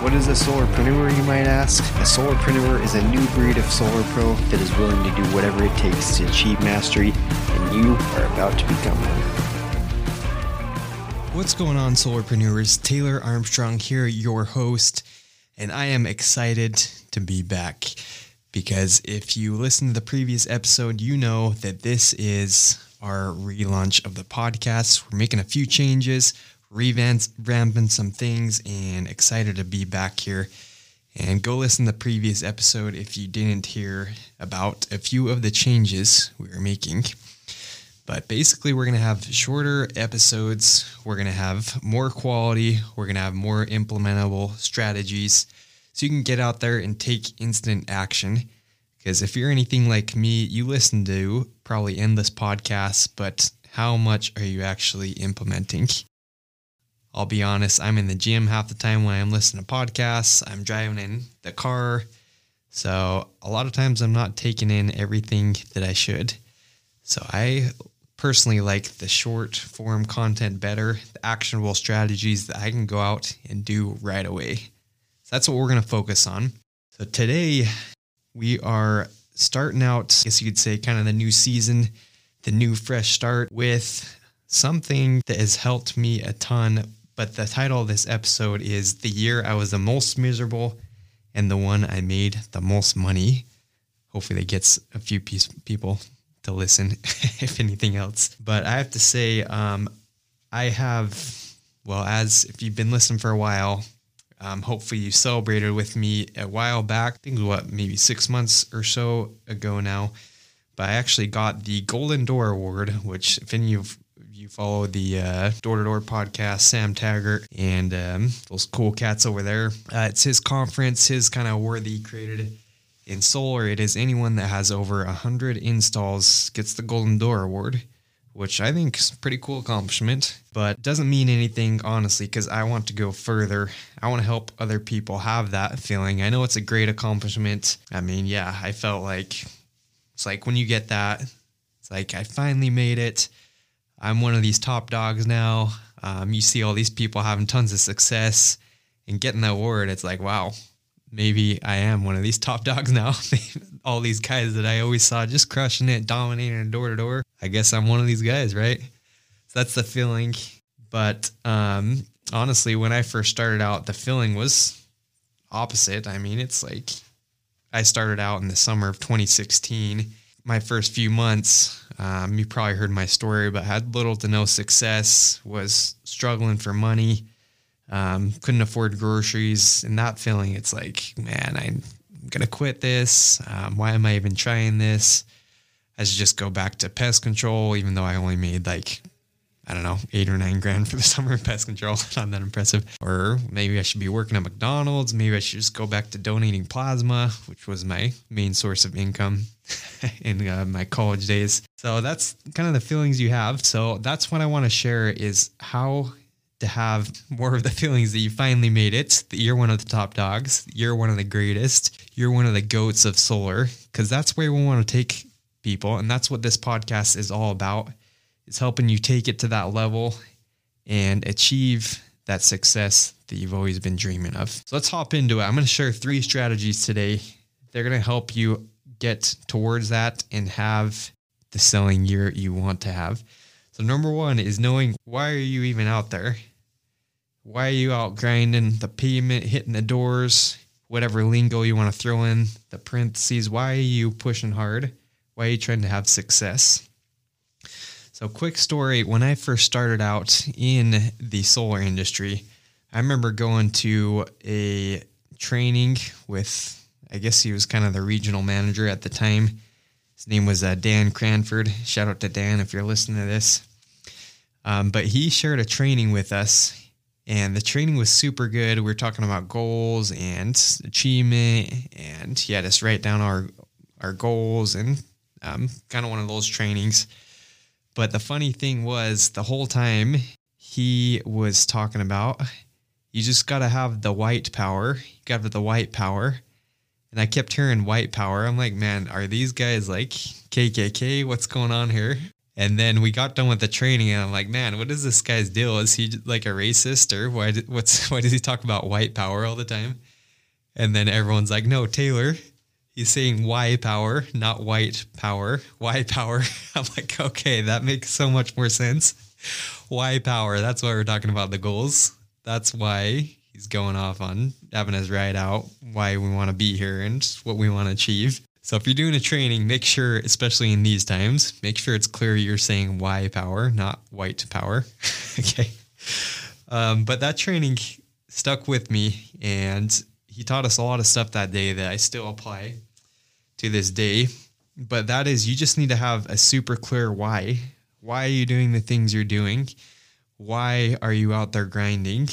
What is a solarpreneur, you might ask? A solarpreneur is a new breed of solar pro that is willing to do whatever it takes to achieve mastery, and you are about to become one. What's going on, solarpreneurs? Taylor Armstrong here, your host, and I am excited to be back because if you listen to the previous episode, you know that this is our relaunch of the podcast. We're making a few changes revamping some things and excited to be back here. And go listen to the previous episode if you didn't hear about a few of the changes we are making. But basically, we're going to have shorter episodes. We're going to have more quality. We're going to have more implementable strategies so you can get out there and take instant action. Because if you're anything like me, you listen to probably endless podcasts, but how much are you actually implementing? I'll be honest, I'm in the gym half the time when I'm listening to podcasts. I'm driving in the car. So a lot of times I'm not taking in everything that I should. So I personally like the short form content better, the actionable strategies that I can go out and do right away. So that's what we're going to focus on. So today we are starting out, I guess you could say, kind of the new season, the new fresh start with something that has helped me a ton but the title of this episode is The Year I Was the Most Miserable and the One I Made the Most Money. Hopefully, that gets a few piece, people to listen, if anything else. But I have to say, um, I have, well, as if you've been listening for a while, um, hopefully you celebrated with me a while back. I think what maybe six months or so ago now. But I actually got the Golden Door Award, which if any of you follow the Door to Door podcast, Sam Taggart, and um, those cool cats over there. Uh, it's his conference, his kind of worthy created. In solar, it is anyone that has over 100 installs gets the Golden Door Award, which I think is a pretty cool accomplishment, but doesn't mean anything, honestly, because I want to go further. I want to help other people have that feeling. I know it's a great accomplishment. I mean, yeah, I felt like it's like when you get that, it's like I finally made it. I'm one of these top dogs now. Um, you see all these people having tons of success and getting that award. It's like, wow, maybe I am one of these top dogs now. all these guys that I always saw just crushing it, dominating door to door. I guess I'm one of these guys, right? So that's the feeling. But um, honestly, when I first started out, the feeling was opposite. I mean, it's like I started out in the summer of 2016 my first few months, um, you probably heard my story, but had little to no success, was struggling for money, um, couldn't afford groceries. And that feeling, it's like, man, I'm going to quit this. Um, why am I even trying this? I should just go back to pest control, even though I only made like I don't know, eight or nine grand for the summer in pest control. Not that impressive. Or maybe I should be working at McDonald's. Maybe I should just go back to donating plasma, which was my main source of income in uh, my college days. So that's kind of the feelings you have. So that's what I want to share is how to have more of the feelings that you finally made it, that you're one of the top dogs, you're one of the greatest, you're one of the goats of solar, because that's where we want to take people. And that's what this podcast is all about is helping you take it to that level and achieve that success that you've always been dreaming of. So let's hop into it. I'm going to share three strategies today. They're going to help you get towards that and have the selling year you want to have. So number 1 is knowing why are you even out there? Why are you out grinding the pavement, hitting the doors, whatever lingo you want to throw in, the parentheses, why are you pushing hard? Why are you trying to have success? So, quick story when I first started out in the solar industry, I remember going to a training with, I guess he was kind of the regional manager at the time. His name was uh, Dan Cranford. Shout out to Dan if you're listening to this. Um, but he shared a training with us, And the training was super good. We were talking about goals and achievement, and he had us write down our our goals and um, kind of one of those trainings. But the funny thing was, the whole time he was talking about, you just got to have the white power. You got to have the white power. And I kept hearing white power. I'm like, man, are these guys like KKK? What's going on here? And then we got done with the training, and I'm like, man, what is this guy's deal? Is he like a racist, or why? What's why does he talk about white power all the time? And then everyone's like, no, Taylor, he's saying why power, not white power. Why power. I'm like, okay, that makes so much more sense. Why power. That's why we're talking about the goals. That's why he's going off on having us write out why we want to be here and what we want to achieve. So if you're doing a training, make sure, especially in these times, make sure it's clear you're saying why power, not white power. okay. Um, but that training stuck with me and he taught us a lot of stuff that day that I still apply to this day. But that is, you just need to have a super clear why. Why are you doing the things you're doing? Why are you out there grinding?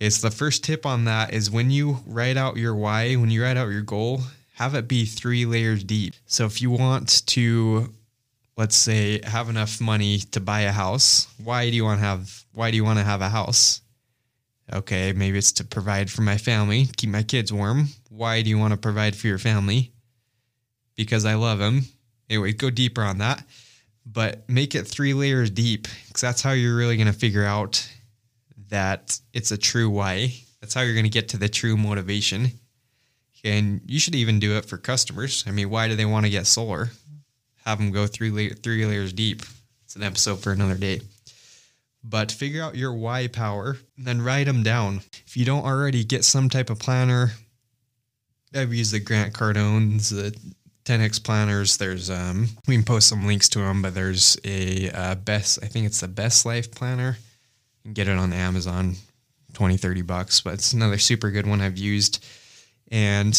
It's the first tip on that is when you write out your why, when you write out your goal, have it be three layers deep. So if you want to, let's say, have enough money to buy a house, why do you want to have why do you want to have a house? Okay, maybe it's to provide for my family, keep my kids warm. Why do you want to provide for your family? Because I love them. Anyway, go deeper on that, but make it three layers deep because that's how you're really going to figure out that it's a true why. That's how you're going to get to the true motivation. And you should even do it for customers. I mean, why do they want to get solar? Have them go three three layers deep. It's an episode for another day but figure out your why power and then write them down. If you don't already get some type of planner, I've used the Grant Cardone's, the 10x planners. There's um, we can post some links to them, but there's a uh, best. I think it's the Best Life Planner. You can get it on Amazon, 20, 30 bucks. But it's another super good one I've used. And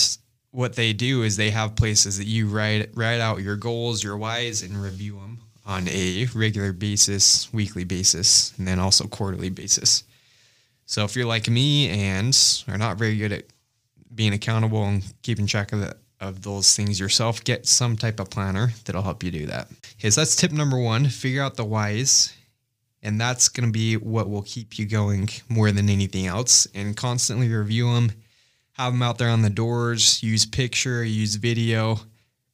what they do is they have places that you write write out your goals, your whys, and review them on a regular basis, weekly basis, and then also quarterly basis. So if you're like me and are not very good at being accountable and keeping track of the, of those things yourself, get some type of planner that'll help you do that. Okay, so that's tip number one: figure out the whys, and that's going to be what will keep you going more than anything else. And constantly review them, have them out there on the doors. Use picture, use video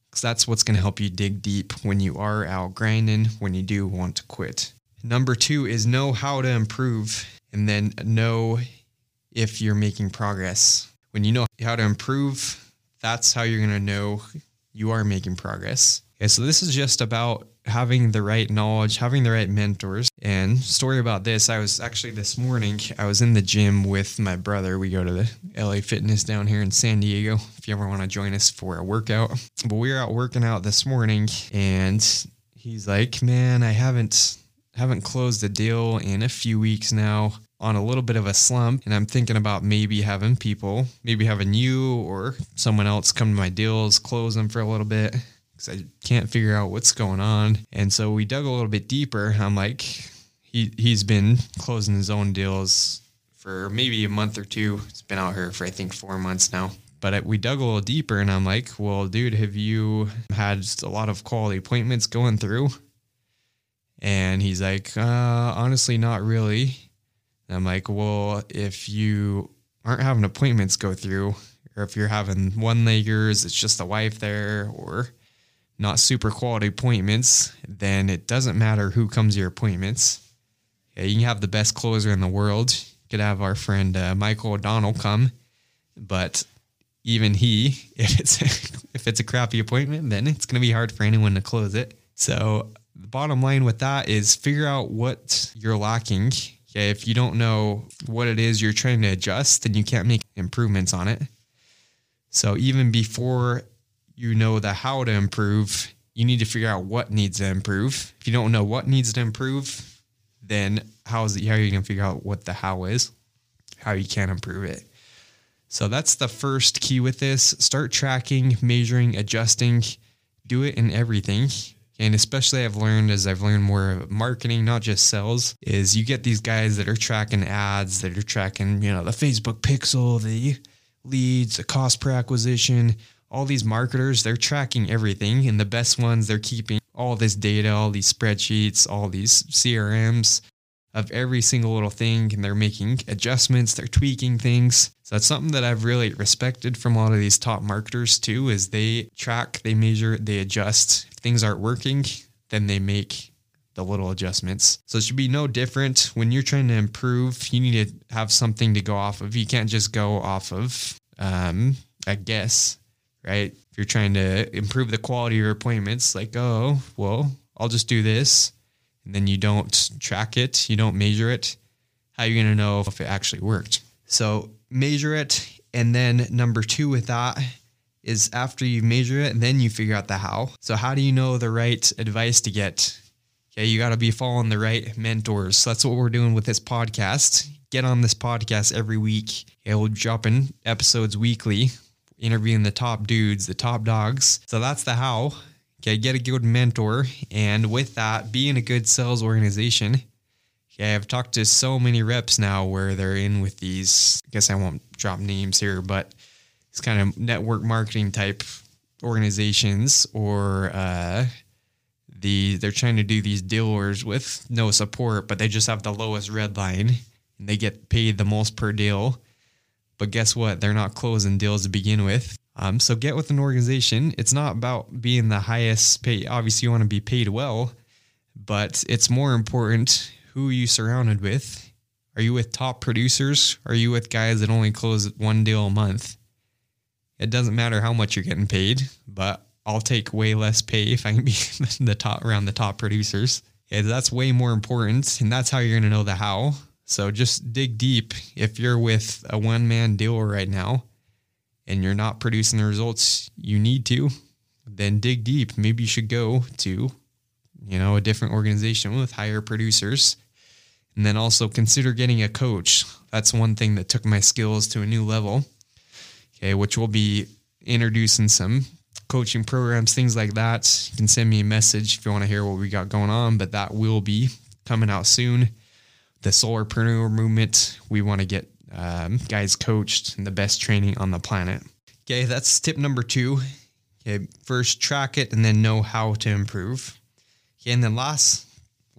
because that's what's going to help you dig deep when you are out grinding, when you do want to quit. Number two is know how to improve and then know if you're making progress. When you know how to improve, that's how you're going to know you are making progress. Okay, so this is just about having the right knowledge, having the right mentors. And story about this, I was actually this morning, I was in the gym with my brother. We go to the LA Fitness down here in San Diego. If you ever want to join us for a workout. But we were out working out this morning and he's like, "Man, I haven't haven't closed a deal in a few weeks now." On a little bit of a slump and I'm thinking about maybe having people, maybe having you or someone else come to my deals, close them for a little bit because I can't figure out what's going on. And so we dug a little bit deeper. I'm like, he he's been closing his own deals for maybe a month or two. It's been out here for I think four months now. But we dug a little deeper, and I'm like, well, dude, have you had a lot of quality appointments going through? And he's like, uh, honestly, not really. And I'm like, well, if you aren't having appointments go through, or if you're having one leggers, it's just the wife there, or not super quality appointments, then it doesn't matter who comes to your appointments. Yeah, you can have the best closer in the world. You could have our friend uh, Michael O'Donnell come, but even he, if it's if it's a crappy appointment, then it's going to be hard for anyone to close it. So the bottom line with that is figure out what you're lacking. Okay, if you don't know what it is you're trying to adjust, then you can't make improvements on it. So even before you know the how to improve, you need to figure out what needs to improve. If you don't know what needs to improve, then how is it, how are you going to figure out what the how is, how you can improve it? So that's the first key with this. Start tracking, measuring, adjusting. Do it in everything. And especially I've learned as I've learned more of marketing, not just sales, is you get these guys that are tracking ads, that are tracking, you know, the Facebook pixel, the leads, the cost per acquisition, all these marketers, they're tracking everything. And the best ones, they're keeping all this data, all these spreadsheets, all these CRMs of every single little thing. And they're making adjustments, they're tweaking things. So that's something that I've really respected from a lot of these top marketers too, is they track, they measure, they adjust. Things aren't working, then they make the little adjustments. So it should be no different when you're trying to improve. You need to have something to go off of. You can't just go off of um, a guess right? If you're trying to improve the quality of your appointments, like, oh, well, I'll just do this. And then you don't track it, you don't measure it. How are you going to know if it actually worked? So measure it. And then number two with that is after you measure it, then you figure out the how. So how do you know the right advice to get? Okay, you got to be following the right mentors. So that's what we're doing with this podcast. Get on this podcast every week. Okay, we'll drop in episodes weekly interviewing the top dudes, the top dogs. So that's the how. Okay, get a good mentor. And with that, be in a good sales organization. Okay, I've talked to so many reps now where they're in with these, I guess I won't drop names here, but it's kind of network marketing type organizations or uh, the they're trying to do these dealers with no support, but they just have the lowest red line and they get paid the most per deal. But guess what? They're not closing deals to begin with. Um, so get with an organization. It's not about being the highest pay. Obviously, you want to be paid well, but it's more important who you surrounded with. Are you with top producers? Are you with guys that only close one deal a month? It doesn't matter how much you're getting paid, but I'll take way less pay if I can be the top around the top producers. Yeah, that's way more important, and that's how you're to know the how. So just dig deep. If you're with a one man deal right now and you're not producing the results you need to, then dig deep. Maybe you should go to, you know, a different organization with higher producers. And then also consider getting a coach. That's one thing that took my skills to a new level. Okay, which will be introducing some coaching programs, things like that. You can send me a message if you want to hear what we got going on, but that will be coming out soon the solarpreneur movement. We want to get um, guys coached and the best training on the planet. Okay, that's tip number two. Okay, first track it and then know how to improve. Okay, and then last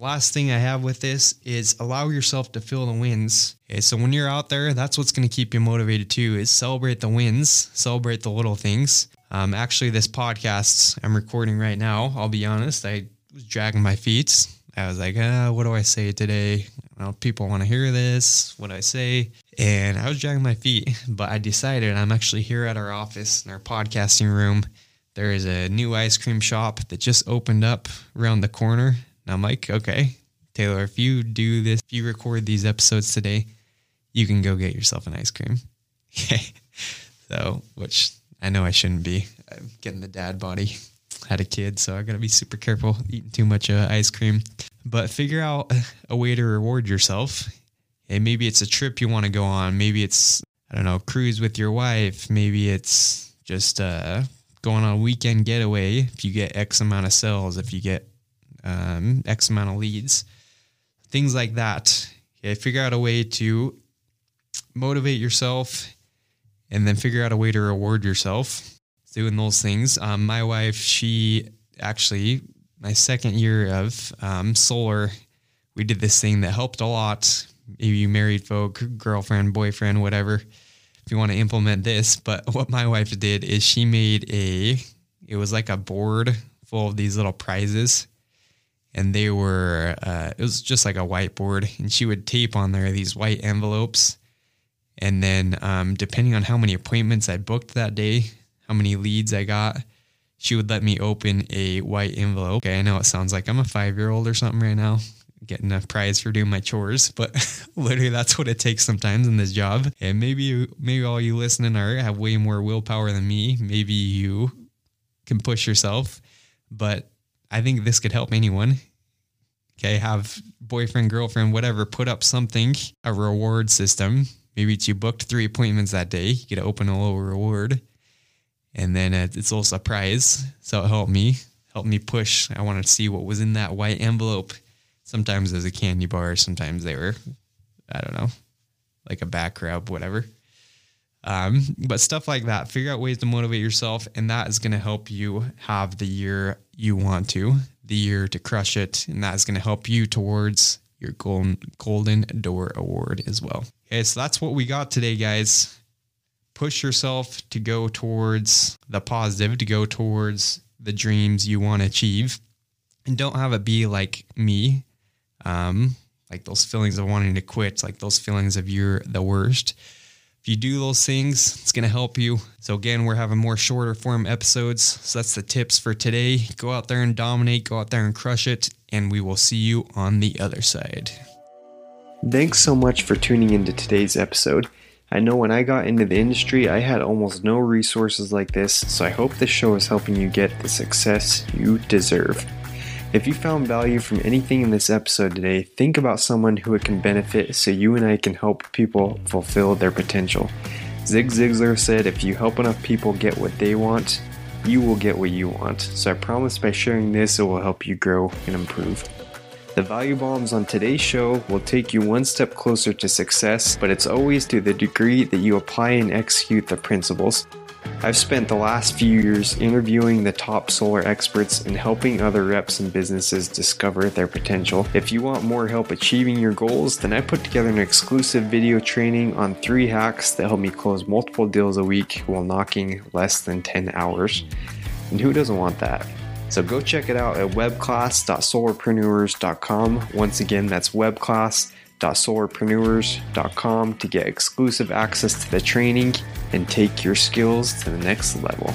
last thing I have with this is allow yourself to feel the wins. Okay, so when you're out there, that's what's going to keep you motivated too. Is celebrate the wins, celebrate the little things. Um, actually, this podcast I'm recording right now. I'll be honest, I was dragging my feet. I was like, uh, what do I say today? Well, people want to hear this, what I say. And I was dragging my feet, but I decided I'm actually here at our office in our podcasting room. There is a new ice cream shop that just opened up around the corner. And I'm like, okay, Taylor, if you do this, if you record these episodes today, you can go get yourself an ice cream. Okay. so, which I know I shouldn't be. I'm getting the dad body had a kid, so I got to be super careful eating too much uh, ice cream. But figure out a way to reward yourself. And maybe it's a trip you want to go on. Maybe it's, I don't know, cruise with your wife. Maybe it's just uh, going on a weekend getaway if you get X amount of sales, if you get um, X amount of leads, things like that. Figure out a way to motivate yourself and then figure out a way to reward yourself doing those things. Um, my wife, she actually, my second year of um, solar, we did this thing that helped a lot. Maybe you married folk, girlfriend, boyfriend, whatever, if you want to implement this. But what my wife did is she made a, it was like a board full of these little prizes. And they were, uh, it was just like a whiteboard. And she would tape on there these white envelopes. And then, um, depending on how many appointments I booked that day, how many leads I got, she would let me open a white envelope. Okay, I know it sounds like I'm a five year old or something right now, getting a prize for doing my chores, but literally that's what it takes sometimes in this job. And maybe maybe all you listening are have way more willpower than me. Maybe you can push yourself, but I think this could help anyone. Okay, have boyfriend, girlfriend, whatever, put up something, a reward system. Maybe it's you booked three appointments that day, you get to open a little reward and then it's a little surprise. So it helped me helped me push. I wanted to see what was in that white envelope. Sometimes it was a candy bar, sometimes they were, I don't know, like a back rub, whatever. Um, but stuff like that, figure out ways to motivate yourself, and that is going to help you have the year you want to, the year to crush it, and that is going to help you towards your golden golden door award as well. Okay, so that's what we got today, guys. Push yourself to go towards the positive, to go towards the dreams you want to achieve, and don't have it be like me, um, like those feelings of wanting to quit, like those feelings of you're the worst if you do those things, it's going to help you. So, again, we're having more shorter form episodes. So, that's the tips for today. Go out there and dominate, go out there and crush it, and we will see you on the other side. Thanks so much for tuning into today's episode. I know when I got into the industry, I had almost no resources like this, so I hope this show is helping you get the success you deserve. If you found value from anything in this episode today, think about someone who it can benefit so you and I can help people fulfill their potential. Zig Ziglar said, If you help enough people get what they want, you will get what you want. So I promise by sharing this, it will help you grow and improve. The value bombs on today's show will take you one step closer to success, but it's always to the degree that you apply and execute the principles. I've spent the last few years interviewing the top solar experts and helping other reps and businesses discover their potential. If you want more help achieving your goals, then I put together an exclusive video training on three hacks that help me close multiple deals a week while knocking less than 10 hours. And who doesn't want that? So go check it out at webclass.solarpreneurs.com. Once again, that's webclass.solarpreneurs.com www.solarpreneurs.com to get exclusive access to the training and take your skills to the next level.